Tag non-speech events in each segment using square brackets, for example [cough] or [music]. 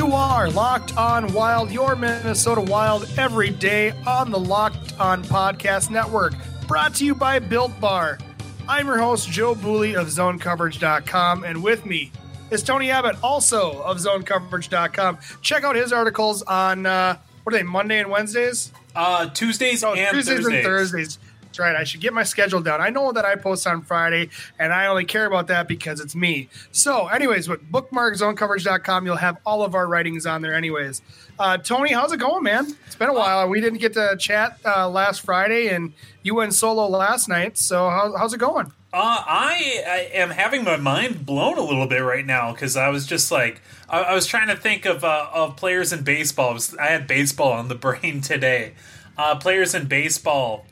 You are Locked On Wild, your Minnesota Wild, every day on the Locked On Podcast Network. Brought to you by Built Bar. I'm your host, Joe Booley of ZoneCoverage.com, and with me is Tony Abbott, also of ZoneCoverage.com. Check out his articles on, uh, what are they, Monday and Wednesdays? Uh, Tuesdays Oh, and Tuesdays Thursdays. and Thursdays. That's right. I should get my schedule down. I know that I post on Friday, and I only care about that because it's me. So, anyways, with bookmarkzonecoverage.com, you'll have all of our writings on there, anyways. Uh, Tony, how's it going, man? It's been a while. We didn't get to chat uh, last Friday, and you went solo last night. So, how, how's it going? Uh, I, I am having my mind blown a little bit right now because I was just like I, I was trying to think of uh, of players in baseball. I, was, I had baseball on the [laughs] brain today. Uh, players in baseball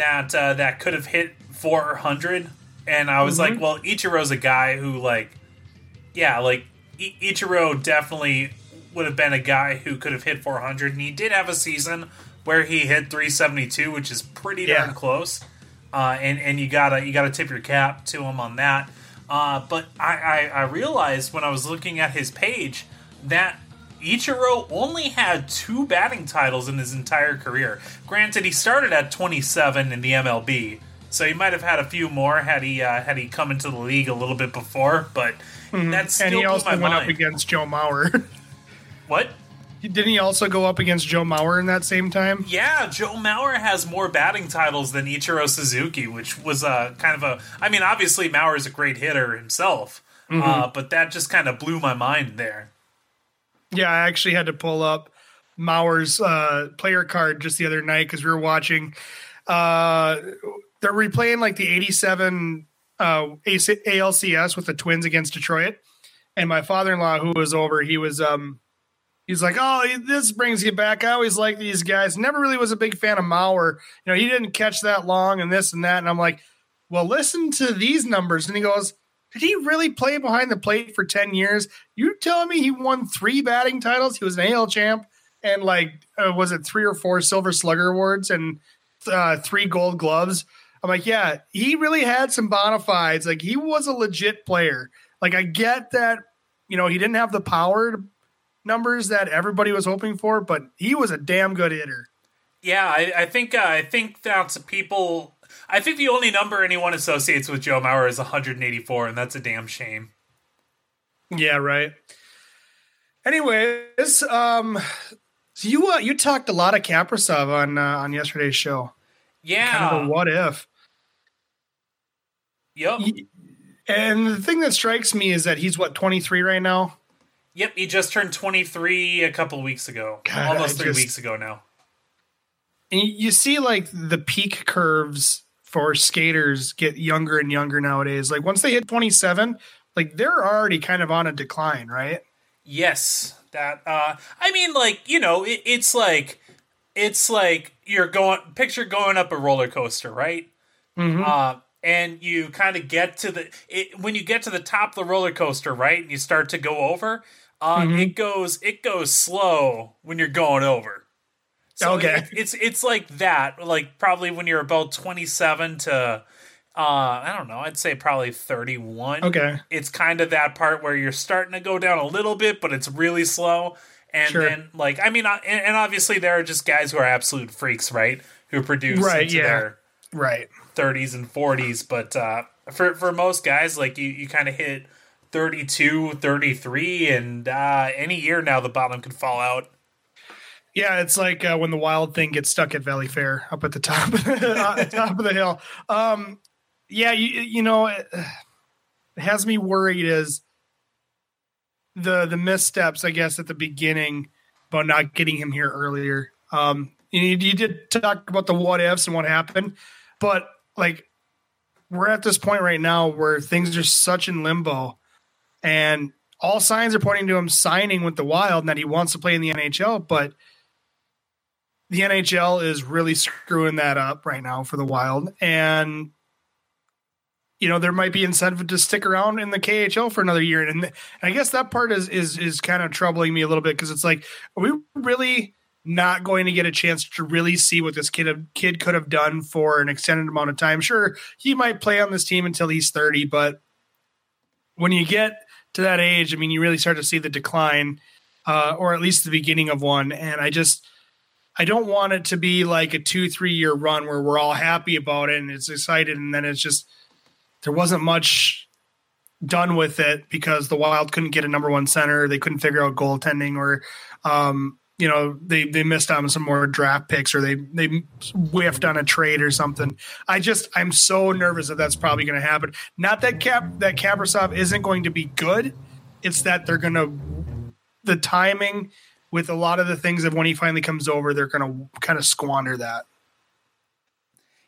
that uh, that could have hit 400, and I was like, well, Ichiro's a guy who like, yeah, like I- Ichiro definitely would have been a guy who could have hit 400, and he did have a season where he hit 372, which is pretty Yeah. darn close. Uh, and and you gotta you gotta tip your cap to him on that. Uh, but I, I I realized when I was looking at his page that Ichiro only had two batting titles in his entire career. Granted, he started at 27 in the MLB, so he might have had a few more had he uh, had he come into the league a little bit before. But that's still and he also my went up against Joe Mauer. [laughs] what? Didn't he also go up against Joe Mauer in that same time? Yeah, Joe Mauer has more batting titles than Ichiro Suzuki, which was a kind of a. I mean, obviously Mauer is a great hitter himself, uh, but that just kind of blew my mind there. Yeah, I actually had to pull up Mauer's uh, player card just the other night because we were watching. Uh, they're replaying like the '87 uh, ALCS with the Twins against Detroit, and my father-in-law, who was over, he was um, he's like, "Oh, this brings you back." I always like these guys. Never really was a big fan of Mauer. You know, he didn't catch that long and this and that. And I'm like, "Well, listen to these numbers." And he goes. Did he really play behind the plate for 10 years? You telling me he won three batting titles? He was an AL champ and like, uh, was it three or four Silver Slugger awards and uh, three gold gloves? I'm like, yeah, he really had some bona fides. Like, he was a legit player. Like, I get that, you know, he didn't have the power numbers that everybody was hoping for, but he was a damn good hitter. Yeah, I, I think uh, I think that people. I think the only number anyone associates with Joe Mauer is 184, and that's a damn shame. Yeah, right. Anyways, um, so you uh, you talked a lot of Kaprizov on uh, on yesterday's show. Yeah. Kind of a what if? yep. And the thing that strikes me is that he's what 23 right now. Yep. He just turned 23 a couple weeks ago. God, Almost I three just- weeks ago now. And you see like the peak curves for skaters get younger and younger nowadays. Like once they hit 27, like they're already kind of on a decline, right? Yes, that. Uh, I mean, like you know, it, it's like it's like you're going picture going up a roller coaster, right? Uh, and you kind of get to the it, when you get to the top of the roller coaster, right? And you start to go over. Uh, It goes it goes slow when you're going over. So Okay. it- it's it's like that. Like probably when you're about 27 to. Uh, I don't know. I'd say probably 31 Okay. it's kind of that part where you're starting to go down a little bit, but it's really slow. And Sure. then, like, I mean, uh, and, and obviously there are just guys who are absolute freaks, right? Who produce Right, into yeah. their Right. 30s and 40s. But uh, for for most guys, like you, you kind of hit 32, 33, and uh, any year now the bottom could fall out. Yeah, it's like uh, when the wild thing gets stuck at Valleyfair up at the top, [laughs] uh, top of the hill. Um, yeah, you you know, it, it has me worried is the the missteps, I guess, at the beginning about not getting him here earlier. Um, you, you did talk about the what ifs and what happened, but like we're at this point right now where things are such in limbo, and all signs are pointing to him signing with the Wild and that he wants to play in the NHL, but the NHL is really screwing that up right now for the Wild, and you know there might be incentive to stick around in the KHL for another year, and, and I guess that part is is is kind of troubling me a little bit because it's like, are we really not going to get a chance to really see what this kid kid could have done for an extended amount of time? Sure, he might play on this team until he's thirty, but when you get to that age, I mean, you really start to see the decline. uh, or at least the beginning of one. And I just, I don't want it to be like a two, three year run where we're all happy about it and it's excited. And then it's just, there wasn't much done with it because the Wild couldn't get a number one center. They couldn't figure out goaltending or, um, you know, they, they missed on some more draft picks or they, they whiffed on a trade or something. I just, I'm so nervous that that's probably going to happen. Not that Cap, that Kaprizov isn't going to be good. It's that they're going to, the timing with a lot of the things that when he finally comes over, they're going to kind of squander that.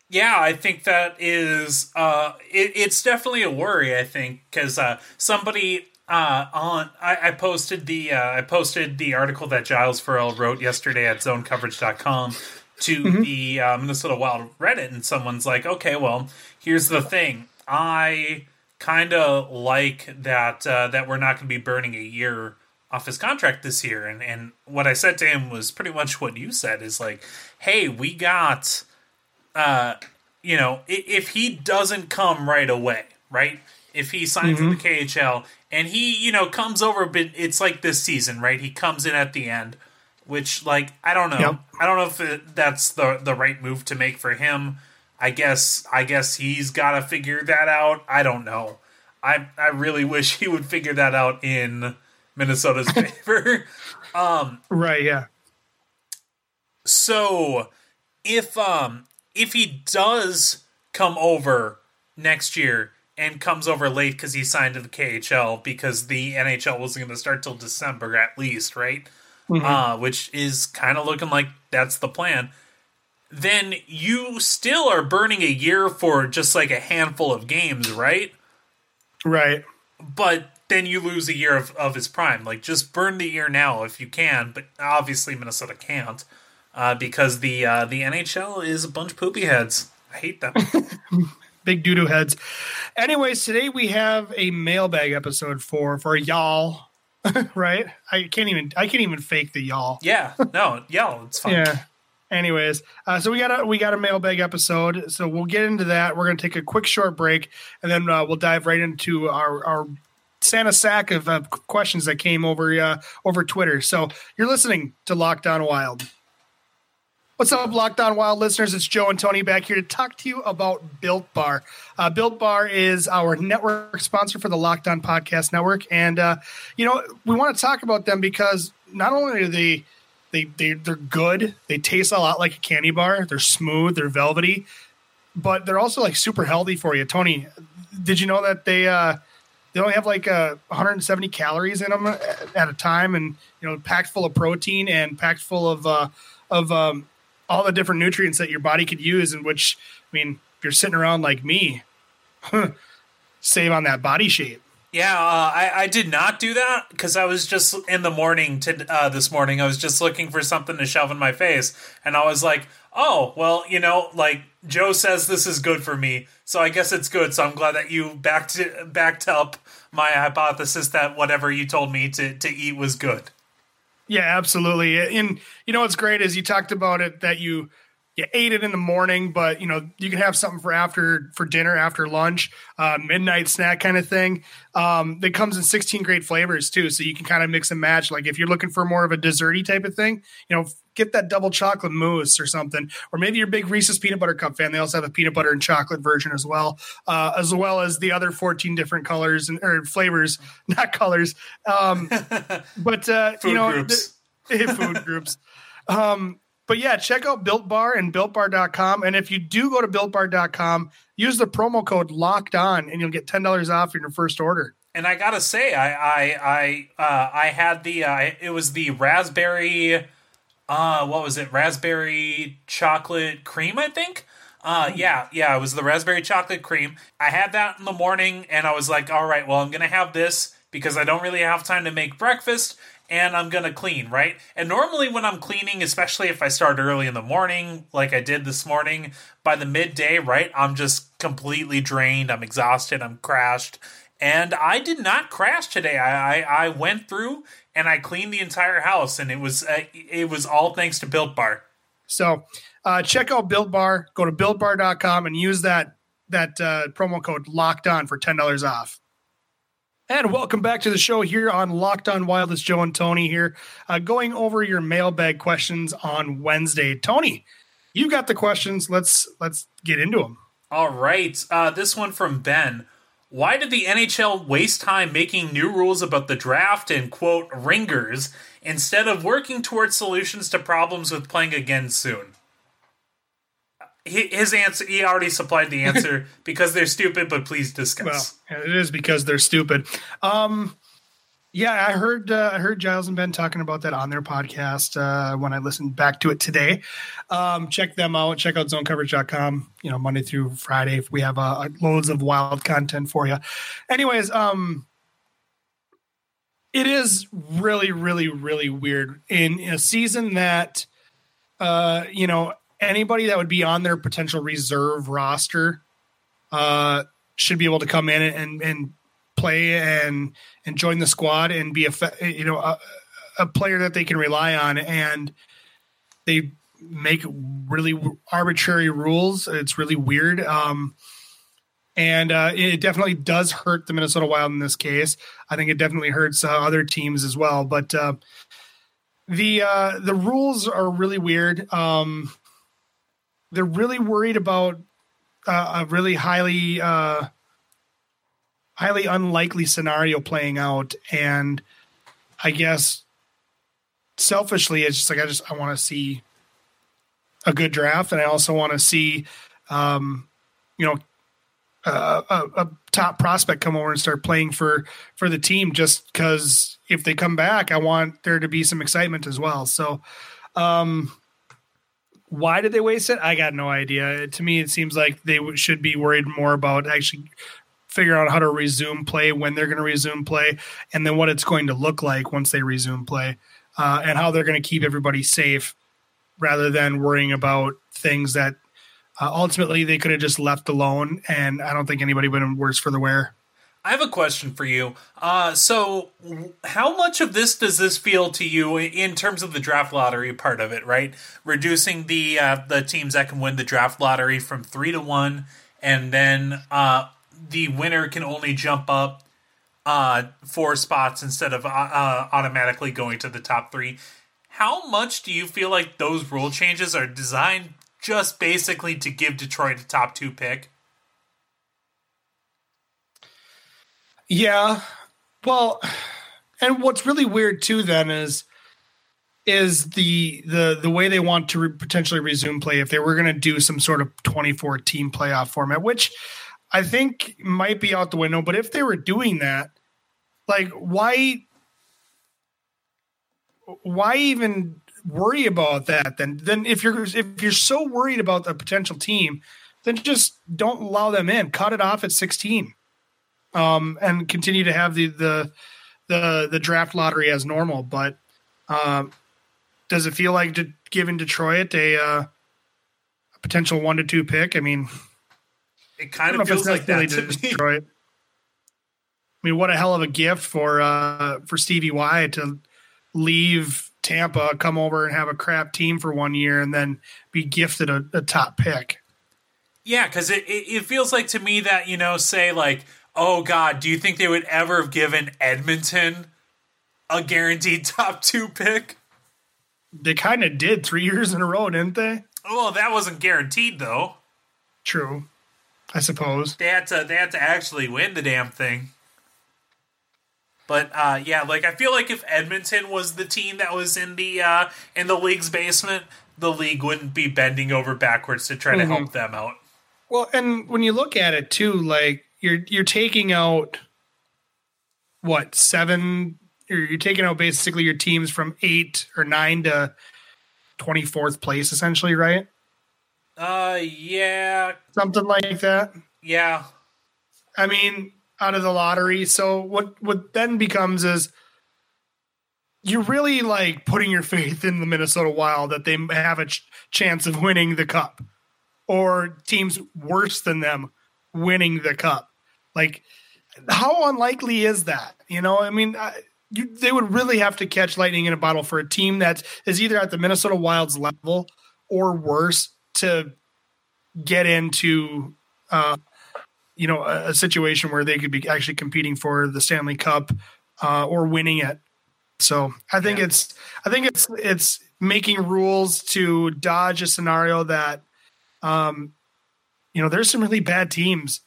Yeah, I think that is uh, it, it's definitely a worry. I think because uh, somebody uh, on I, I posted the uh, I posted the article that Giles Farrell wrote yesterday at ZoneCoverage.com to mm-hmm. the uh, Minnesota Wild Reddit, and someone's like, "Okay, well, here's the thing. I kind of like that uh, that we're not going to be burning a year off his contract this year." And and what I said to him was pretty much what you said. Is like, "Hey, we got." uh, you know, if he doesn't come right away, right? If he signs mm-hmm. in the KHL and he, you know, comes over, but it's like this season, right? He comes in at the end, which, like, I don't know, yep. I don't know if it, that's the the right move to make for him. I guess, I guess he's got to figure that out. I don't know. I I really wish [laughs] he would figure that out in Minnesota's [laughs] favor. Um, right. Yeah. So if um if he does come over next year and comes over late because he signed to the KHL because the NHL wasn't going to start till December at least, right? Mm-hmm. Uh, which is kind of looking like that's the plan. Then you still are burning a year for just like a handful of games, right? Right. But then you lose a year of, of his prime. Like, just burn the year now if you can, but obviously Minnesota can't uh, because the uh, the NHL is a bunch of poopy heads. I hate them. [laughs] Big doo doo heads. Anyways, today we have a mailbag episode for for y'all. [laughs] right? I can't even I can't even fake the y'all. Yeah, no, y'all. It's fine. Yeah. Anyways, uh, so we got a we got a mailbag episode. So we'll get into that. We're gonna take a quick short break, and then uh, we'll dive right into our our Santa sack of uh, questions that came over uh, over Twitter. So you're listening to Locked On Wild. What's up, Locked On Wild listeners? It's Joe and Tony back here to talk to you about Built Bar. Uh, Built Bar is our network sponsor for the Locked On Podcast Network, and uh, you know we want to talk about them because not only are they they, they they're good, they taste a lot like a candy bar. They're smooth, they're velvety, but they're also like super healthy for you. Tony, did you know that they uh, they only have like uh, 170 calories in them at a time, and you know packed full of protein and packed full of uh, of um, all the different nutrients that your body could use, and which I mean, if you're sitting around like me, save on that body shape. Yeah, uh, I, I did not do that because I was just in the morning to uh, this morning. I was just looking for something to shove in my face, and I was like, "Oh, well, you know, like Joe says this is good for me, so I guess it's good." So I'm glad that you backed backed up my hypothesis that whatever you told me to to eat was good. Yeah, absolutely. And you know what's great is you talked about it that you you ate it in the morning, but you know you can have something for after for dinner, after lunch, uh, midnight snack kind of thing. Um, it comes in 16 great flavors too, so you can kind of mix and match. Like if you're looking for more of a desserty type of thing, you know, get that double chocolate mousse or something, or maybe you're a big Reese's peanut butter cup fan. They also have a peanut butter and chocolate version as well, uh, as well as the other 14 different colors and or flavors, [laughs] not colors, um, [laughs] but uh, you know, groups. [laughs] food groups. Um, but yeah, check out Built Bar and BuiltBar.com. And if you do go to BuiltBar.com, use the promo code Locked On, and you'll get ten dollars off your first order. And I gotta say, I I I uh, I had the uh, it was the raspberry, uh, what was it? Raspberry chocolate cream, I think. Uh, yeah, yeah, it was the raspberry chocolate cream. I had that in the morning, and I was like, all right, well, I'm gonna have this because I don't really have time to make breakfast and I'm gonna clean, right? And normally when I'm cleaning, especially if I start early in the morning, like I did this morning, by the midday, right, I'm just completely drained, I'm exhausted, I'm crashed. And I did not crash today. I, I, I went through and I cleaned the entire house, and it was uh, it was all thanks to Built Bar. So uh, check out Built Bar. Go to BuiltBar.com and use that that uh, promo code Locked On for ten dollars off. And welcome back to the show here on Locked On Wild. It's Joe and Tony here, uh, going over your mailbag questions on Wednesday. Tony, you got the questions. Let's let's get into them. All right, uh, this one from Ben. Why did the NHL waste time making new rules about the draft and quote ringers instead of working towards solutions to problems with playing again soon? His answer, he already supplied the [laughs] answer because they're stupid, but please discuss. Well, it is because they're stupid. Um, yeah, I heard uh, I heard Giles and Ben talking about that on their podcast uh, when I listened back to it today. Um, check them out. Check out zonecoverage.com. You know, Monday through Friday, we have uh, loads of wild content for you. Anyways, um, it is really, really, really weird in a season that, uh, you know, anybody that would be on their potential reserve roster uh, should be able to come in and and play and and join the squad and be a you know a, a player that they can rely on and they make really arbitrary rules it's really weird um, and uh, it definitely does hurt the Minnesota Wild in this case. I think it definitely hurts uh, other teams as well. But uh, the uh, the rules are really weird. Um, they're really worried about uh, a really highly uh, highly unlikely scenario playing out, and I guess selfishly, it's just like I just I want to see a good draft, and I also want to see, um, you know, a, a, top prospect come over and start playing for for the team. Just because if they come back, I want there to be some excitement as well. So, um, why did they waste it? I got no idea. To me, it seems like they should be worried more about actually figure out how to resume play, when they're going to resume play, and then what it's going to look like once they resume play, uh, and how they're going to keep everybody safe, rather than worrying about things that uh, ultimately they could have just left alone. And I don't think anybody would have been worse for the wear. I have a question for you. Uh, so, how much of this does this feel to you in terms of the draft lottery part of it? Right, reducing the uh, the teams that can win the draft lottery from three to one, and then uh, the winner can only jump up uh, four spots instead of uh, uh, automatically going to the top three. How much do you feel like those rule changes are designed just basically to give Detroit a top two pick? Yeah. Well, and what's really weird too then is is the the the way they want to re- potentially resume play if they were going to do some sort of 24 team playoff format which I think might be out the window but if they were doing that like why why even worry about that then then if you're if you're so worried about the potential team then just don't allow them in cut it off at 16 um, and continue to have the the the the draft lottery as normal. But um, does it feel like giving Detroit a, uh, a potential one to two pick? I mean, it kind of feels like that to Detroit. I mean, what a hell of a gift for uh, for Stevie Y to leave Tampa, come over and have a crap team for one year, and then be gifted a, a top pick. Yeah, because it, it, it feels like to me that you know, say like oh god, do you think they would ever have given Edmonton a guaranteed [laughs] top two pick? They kind of did three [laughs] years in a row, didn't they? Well, that wasn't guaranteed though. True, I suppose they had to. They had to actually win the damn thing. But uh, yeah, like I feel like if Edmonton was the team that was in the uh, in the league's basement, the league wouldn't be bending over backwards to try mm-hmm. to help them out. Well, and when you look at it too, like you're you're taking out what seven you're, taking out basically your teams from eight or nine to 24th place essentially right uh yeah. Something like that? Yeah. I mean out of the lottery. So what what then becomes is you're really like putting your faith in the minnesota wild that they have a ch- chance of winning the cup or teams worse than them winning the cup. Like, how unlikely is that? You know, I mean, I, you, they would really have to catch lightning in a bottle for a team that is either at the Minnesota Wild's level or worse to get into, uh, you know a, a, situation where they could be actually competing for the Stanley Cup uh, or winning it. So I think yeah. it's I think it's it's making rules to dodge a scenario that um, you know there's some really bad teams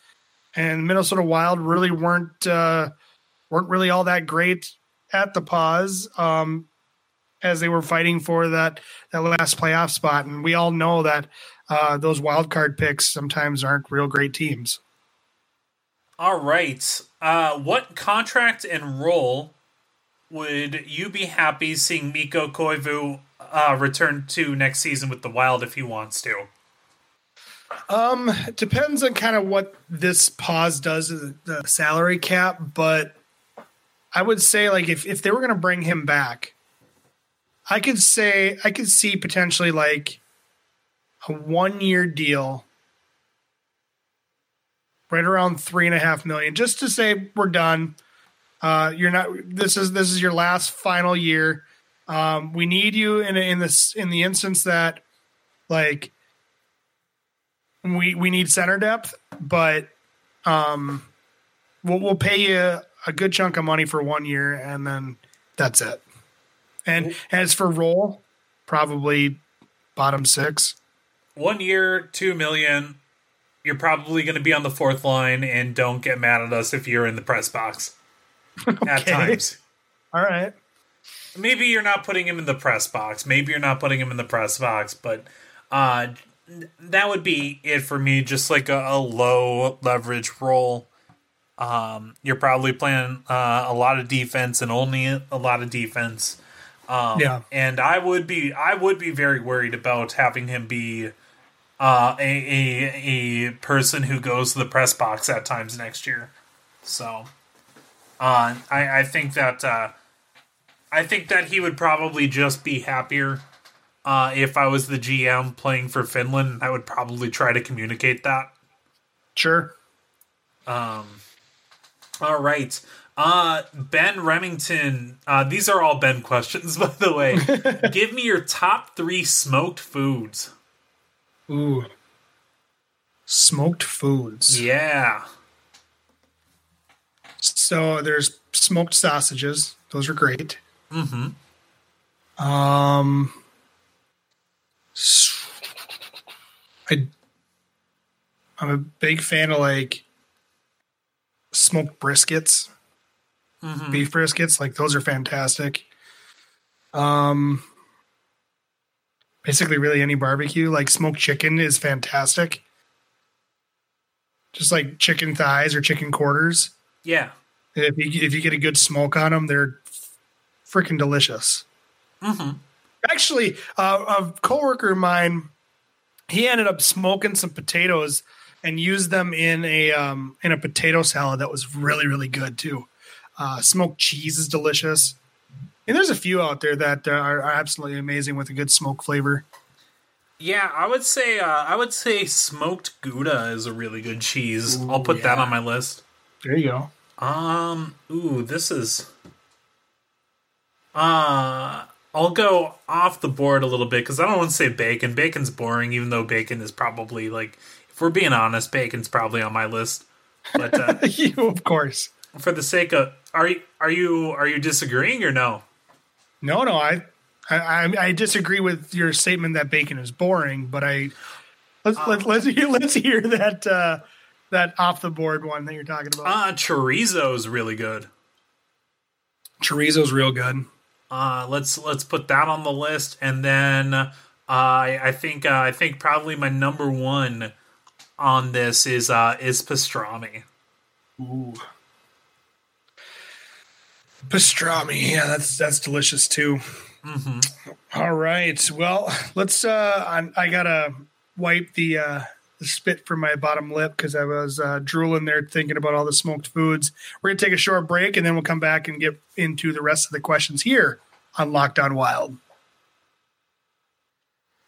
and Minnesota Wild really weren't uh, weren't really all that great at the pause um, as they were fighting for that that last playoff spot, and we all know that uh, those wild card picks sometimes aren't real great teams. All right, uh, what contract and role would you be happy seeing Mikko Koivu uh, return to next season with the Wild if he wants to? Um, depends on kind of what this pause does to the, the salary cap, but I would say like if if they were going to bring him back, I could say I could see potentially like a one year deal, right around three and a half million, just to say we're done. Uh, you're not. This is this is your last final year. Um, we need you in in this in the instance that like we we need center depth, but um, we'll we'll pay you a good chunk of money for one year, and then that's it. And as for role, probably bottom six. One year, two million. You're probably going to be on the fourth line, and don't get mad at us if you're in the press box [laughs] okay. at times. All right. Maybe you're not putting him in the press box. Maybe you're not putting him in the press box, but uh, that would be it for me. Just like a, a low leverage role. Um, you're probably playing uh, a lot of defense and only a lot of defense. Um, yeah, and I would be I would be very worried about having him be uh, a, a a person who goes to the press box at times next year. So, uh, I I think that uh, I think that he would probably just be happier uh, if I was the GM playing for Finland, I would probably try to communicate that. Sure. Um. All right. Uh, Ben Remington. Uh, these are all Ben questions, [laughs] by the way. [laughs] Give me your top three smoked foods. Ooh. Smoked foods. Yeah. So there's smoked sausages. Those are great. Mm-hmm. Um I I'm a big fan of like smoked briskets, mm-hmm. beef briskets. Like those are fantastic. Um, basically, really any barbecue. Like smoked chicken is fantastic. Just like chicken thighs or chicken quarters. Yeah. If you if you get a good smoke on them, they're freaking delicious. Mm-hmm. Actually, uh, a coworker of mine, he ended up smoking some potatoes and used them in a um, in a potato salad that was really really good too. Uh, smoked cheese is delicious, and there's a few out there that uh, are, are, absolutely amazing with a good smoke flavor. Yeah, I would say uh, I would say smoked Gouda is a really good cheese. Ooh, I'll put yeah. that on my list. There you go. Um, ooh, this is. Uh I'll go off the board a little bit because I don't want to say bacon. Bacon's boring, even though bacon is probably like, if we're being honest, bacon's probably on my list. But uh, [laughs] you, of course, for the sake of, are you are you are you disagreeing or no? No, no, I I, I disagree with your statement that bacon is boring, but I let's um, let's let's hear, let's hear that uh, that off the board one that you're talking about. Uh chorizo is really good. Chorizo's real good. Uh, let's let's put that on the list, and then uh, I think uh, I think probably my number one on this is uh, is pastrami. Ooh, pastrami. Yeah, that's that's delicious too. Mm-hmm. All right. Well, let's. Uh, I, I gotta wipe the uh, the spit from my bottom lip because I was uh, drooling there thinking about all the smoked foods. We're going to take a short break and then we'll come back and get into the rest of the questions here on Locked On Wild.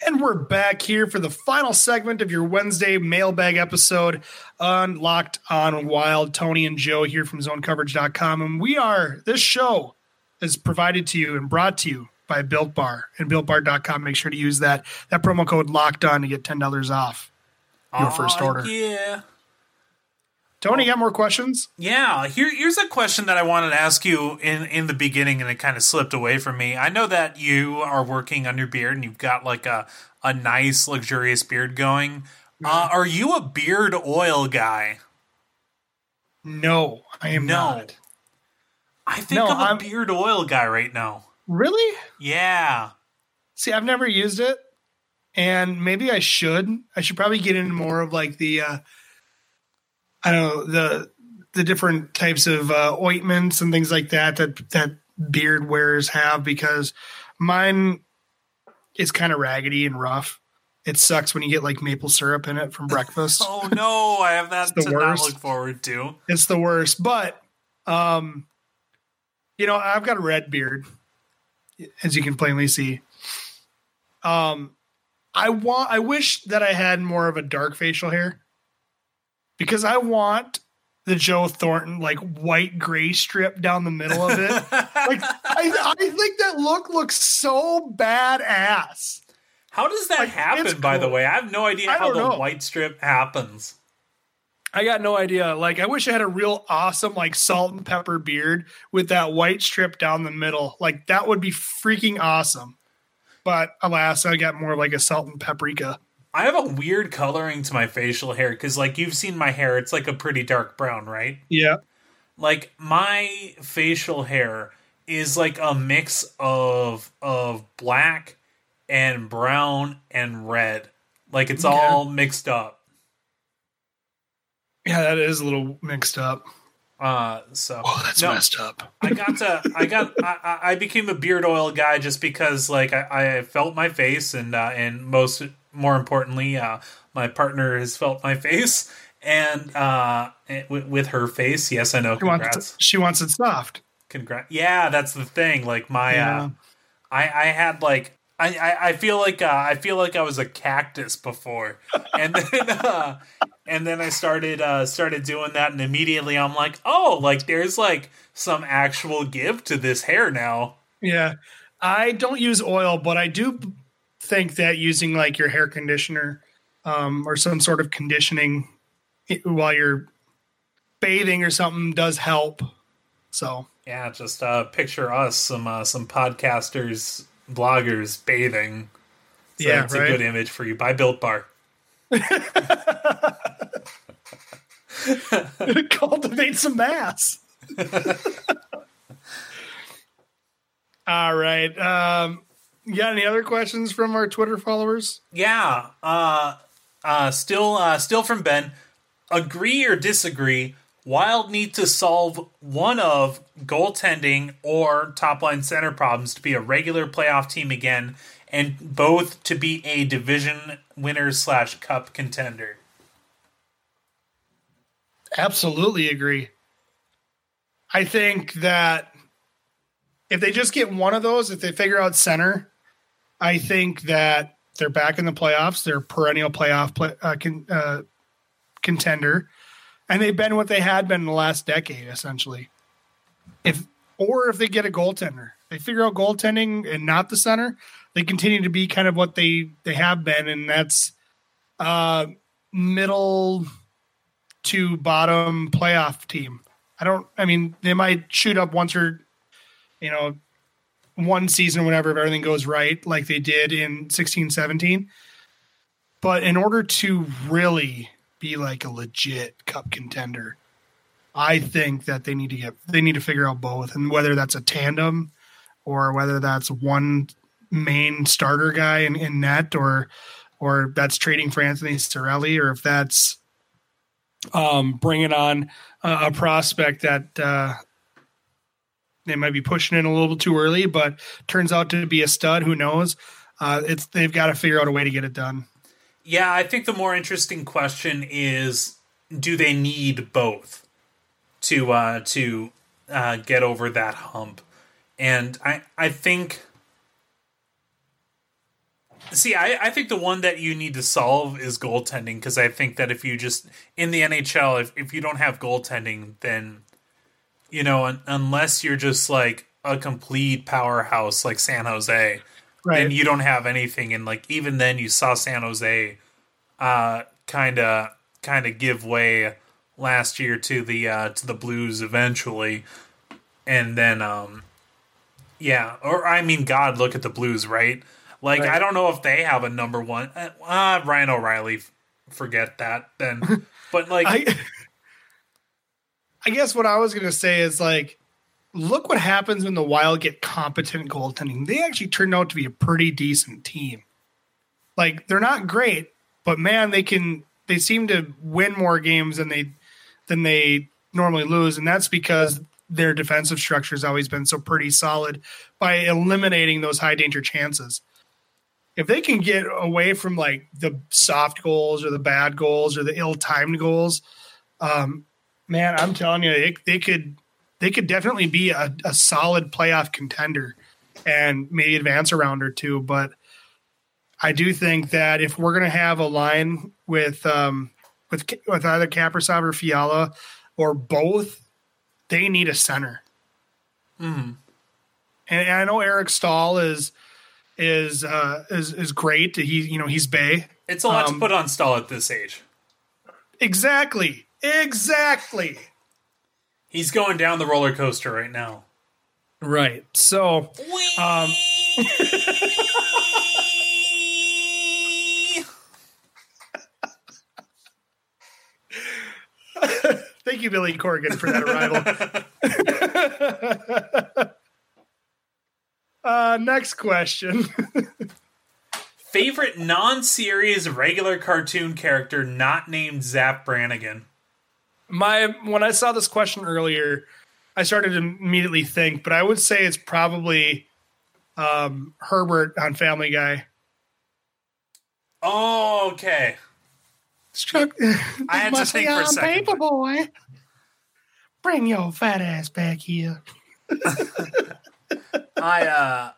And we're back here for the final segment of your Wednesday mailbag episode on Locked On Wild. Tony and Joe here from zonecoverage.com. And we are, this show is provided to you and brought to you by Built Bar and builtbar.com. Make sure to use that, that promo code locked on to get $10 off your first order. Yeah. Tony, you got more questions? Yeah, here, here's a question that I wanted to ask you in, in the beginning, and it kind of slipped away from me. I know that you are working on your beard, and you've got like a, a nice, luxurious beard going. Uh, are you a beard oil guy? No, I am No. not. I think No, I'm a I'm- beard oil guy right now. Really? Yeah. See, I've never used it, and maybe I should. I should probably get into more of like the, uh, I don't know the the different types of uh, ointments and things like that that that beard wearers have because mine is kind of raggedy and rough. It sucks when you get like maple syrup in it from [laughs] breakfast. Oh no, I have that to not look forward to. It's the worst. But um you know, I've got a red beard, as you can plainly see. Um I want I wish that I had more of a dark facial hair. Because I want the Joe Thornton like white gray strip down the middle of it. [laughs] like I, I think that look looks so badass. How does that Like, happen, by the way? I have no idea how the know. white strip happens. I got no idea. Like, I wish I had a real awesome, like, salt and pepper beard with that white strip down the middle. Like, that would be freaking awesome. But alas, I got more like a salt and paprika. I have a weird coloring to my facial hair because, like, you've seen my hair; it's like a pretty dark brown, right? Yeah. Like my facial hair is like a mix of of black and brown and red. Like it's Okay. all mixed up. Yeah, that is a little mixed up. Uh, so Oh, that's No. messed up. [laughs] I got to, I got, I, I I became a beard oil guy just because, like, I, I felt my face, and uh, and most, more importantly, uh, my partner has felt my face, and uh, with, her face, yes, I know. She wants, Congrats, it, she wants it soft. congrats. Yeah, that's the thing. Like my, Yeah. uh, I, I had like. I, I, I feel like uh, I feel like I was a cactus before, [laughs] and then uh, and then I started uh, started doing that, and immediately I'm like, oh, like there's like some actual give to this hair now. Yeah. I don't use oil, but I do think that using like your hair conditioner um, or some sort of conditioning while you're bathing or something does help. So, Yeah, just uh, picture us some uh, some podcasters, bloggers bathing. So Yeah, it's right. a good image for you. Buy Built Bar. [laughs] [laughs] cultivate some mass. [laughs] All right. Um, you got any other questions from our Twitter followers? Yeah. Uh, uh, still, uh, still from Ben. Agree or disagree? Wild need to solve one of goaltending or top line center problems to be a regular playoff team again, and both to be a division winner slash cup contender. Absolutely agree. I think that if they just get one of those, if they figure out center, I think that they're back in the playoffs. They're perennial playoff play, uh, con, uh, contender, and they've been what they had been in the last decade, essentially. If or if they get a goaltender, they figure out goaltending and not the center, they continue to be kind of what they they have been, and that's uh, middle to bottom playoff team. I don't. I mean, they might shoot up once or you know one season, whenever if everything goes right, like they did in 16, 17. But in order to really be like a legit cup contender, I think that they need to get they need to figure out both, and whether that's a tandem or whether that's one main starter guy in, in net or or that's trading for Anthony Cirelli or if that's um, bringing on a, a prospect that uh, they might be pushing in a little too early, but turns out to be a stud. Who knows? Uh, it's they've got to figure out a way to get it done. Yeah, I think the more interesting question is do they need both to uh to uh get over that hump? And I I think See, I, I think the one that you need to solve is goaltending because I think that if you just in the NHL, if, if you don't have goaltending, then you know, un, unless you're just like a complete powerhouse like San Jose, Right. then you don't have anything. And like even then, you saw San Jose uh, kind of kind of give way last year to the uh, to the Blues eventually, and then um, yeah, or I mean, God, look at the Blues, right? Like Right. I don't know if they have a number one. Uh, uh, Ryan O'Reilly, forget that then. [laughs] But like, I I guess what I was gonna say is like, look what happens when the Wild get competent goaltending. They actually turned out to be a pretty decent team. Like they're not great, but man, they can. They seem to win more games than they than they normally lose, and that's because their defensive structure has always been so pretty solid by eliminating those high danger chances. If they can get away from like the soft goals or the bad goals or the ill timed goals, um, man, I'm telling you, it, they could they could definitely be a, a solid playoff contender and maybe advance a round or two. But I do think that if we're going to have a line with um, with with either Kaprizov or Fiala or both, they need a center. mm, And I know Eric Staal is is uh, is is great. He you know he's Bay it's a lot to um, put on Staal at this age. exactly exactly He's going down the roller coaster right now. right. So um, [laughs] thank you, Billy Corgan, for that arrival. [laughs] uh, next question. Favorite non-series regular cartoon character not named Zapp Brannigan. My when I saw this question earlier, I started to immediately think, but I would say it's probably um, Herbert on Family Guy. Oh, okay. Struck. [laughs] I had to think for a second. paper boy. Bring your fat ass back here. [laughs] I uh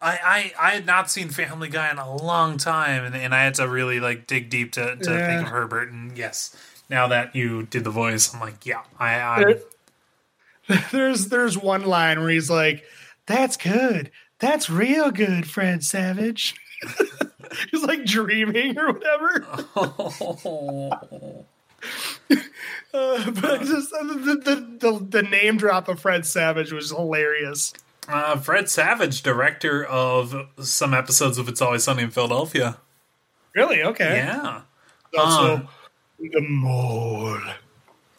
I, I I had not seen Family Guy in a long time and, and I had to really like dig deep to, to Yeah. think of Herbert and yes, now that you did the voice, I'm like, yeah, I, I [laughs] There's there's one line where he's like, "That's good. That's real good, Fred Savage." [laughs] he's like dreaming or whatever. [laughs] Uh, but just the, the, the, the name drop of Fred Savage was hilarious. uh, Fred Savage, director of some episodes of It's Always Sunny in Philadelphia. Really? Okay. Yeah. Also, Um, the mole.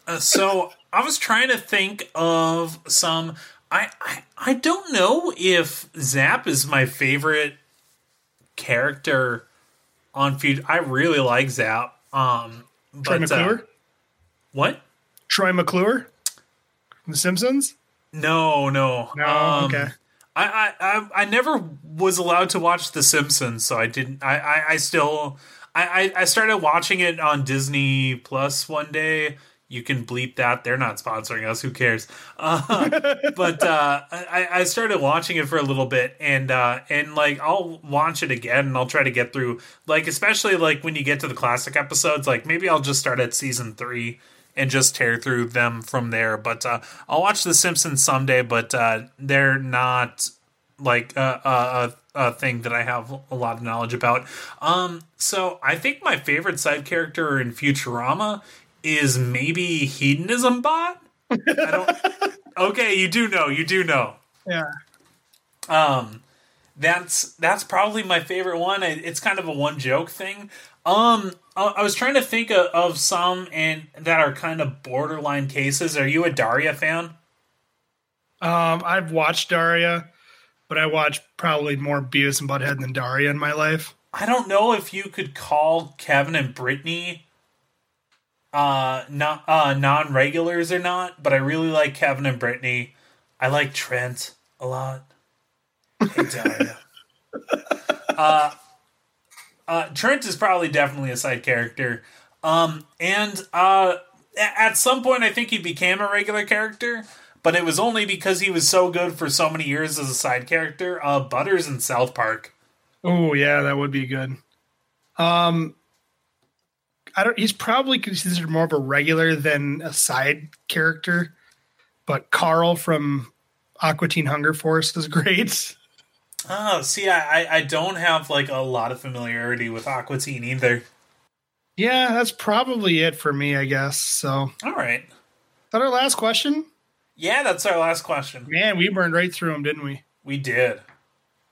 Uh, so I was trying to think of some. I, I I don't know if Zapp is my favorite character on feud. I really like Zapp. Um, Troy but, McClure. uh, what? Troy McClure. The Simpsons. No, no, No. Um, okay. I, I, I, I never was allowed to watch The Simpsons, so I didn't. I, I, I still. I, I started watching it on Disney Plus one day. You can bleep that. They're not sponsoring us. Who cares? [laughs] Uh, but uh, I, I started watching it for a little bit, and uh, and like I'll watch it again, and I'll try to get through. Like especially like when you get to the classic episodes, like maybe I'll just start at season three and just tear through them from there. But uh, I'll watch The Simpsons someday, but uh, they're not like a, a, a, a thing that I have a lot of knowledge about. Um, so I think my favorite side character in Futurama is maybe Hedonismbot. I don't. [laughs] okay, you do know. You do know. Yeah. Um, that's that's probably my favorite one. It- It's kind of a one joke thing. Um, I I was trying to think of, of some and that are kind of borderline cases. Are you a Daria fan? Um, I've watched Daria, but I watched probably more Beavis and Butthead than Daria in my life. I don't know if you could call Kevin and Brittany uh not uh non-regulars or not, but I really like Kevin and Brittany. I like Trent a lot. Hey Daria. [laughs] uh uh Trent is probably definitely a side character. Um and uh at some point I think he became a regular character, but it was only because he was so good for so many years as a side character. Uh Butters in South Park. Oh yeah, that would be good. Um, I don't. He's probably considered more of a regular than a side character, but Carl from Aqua Teen Hunger Force is [laughs] great. Oh, see, I, I- I don't have like a lot of familiarity with Aqua Teen either. Yeah, that's probably it for me, I guess. So, All right. is that our last question? Yeah, that's our last question. Man, we burned right through them, didn't we? We did.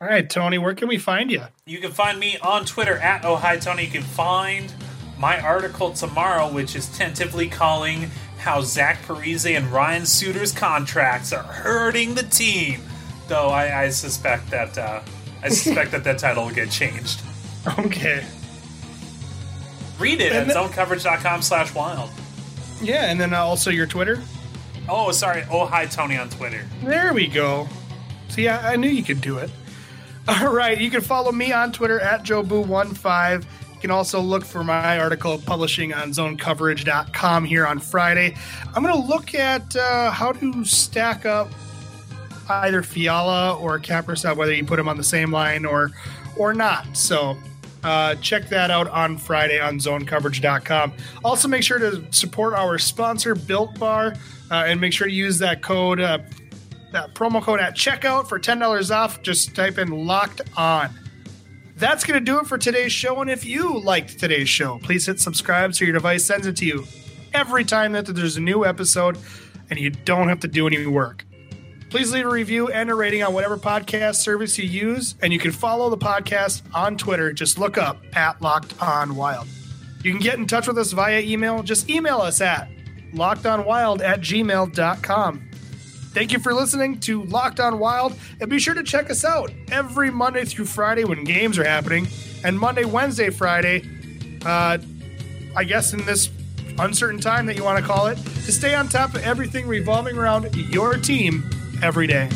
All right, Tony, where can we find you? You can find me on Twitter at Oh Hi Tony. You can find my article tomorrow, which is tentatively calling how Zach Parise and Ryan Suter's contracts are hurting the team. Though I, I suspect that uh, I suspect that that title will get changed. [laughs] Okay. Read it And at the- zonecoverage.com slash wild. Yeah, and then uh, also your Twitter. Oh, sorry. Oh Hi Tony on Twitter. There we go. See, I, I knew you could do it. [laughs] All right, you can follow me on Twitter at JoeBoo15. You can also look for my article publishing on zonecoverage.com here on Friday. I'm going to look at uh, how to stack up either Fiala or Kaprizov, whether you put them on the same line or or not. So uh, check that out on Friday on zonecoverage.com. Also, make sure to support our sponsor, Built Bar, uh, and make sure to use that code, uh, that promo code at checkout for $10 off. Just type in locked on. That's going to do it for today's show. And if you liked today's show, please hit subscribe so your device sends it to you every time that there's a new episode and you don't have to do any work. Please leave a review and a rating on whatever podcast service you use, and you can follow the podcast on Twitter. Just look up at Locked On Wild. You can get in touch with us via email. Just email us at lockedonwild at gmail.com. Thank you for listening to Locked On Wild, and be sure to check us out every Monday through Friday when games are happening, and Monday, Wednesday, Friday, uh, I guess in this uncertain time that you want to call it, to stay on top of everything revolving around your team every day.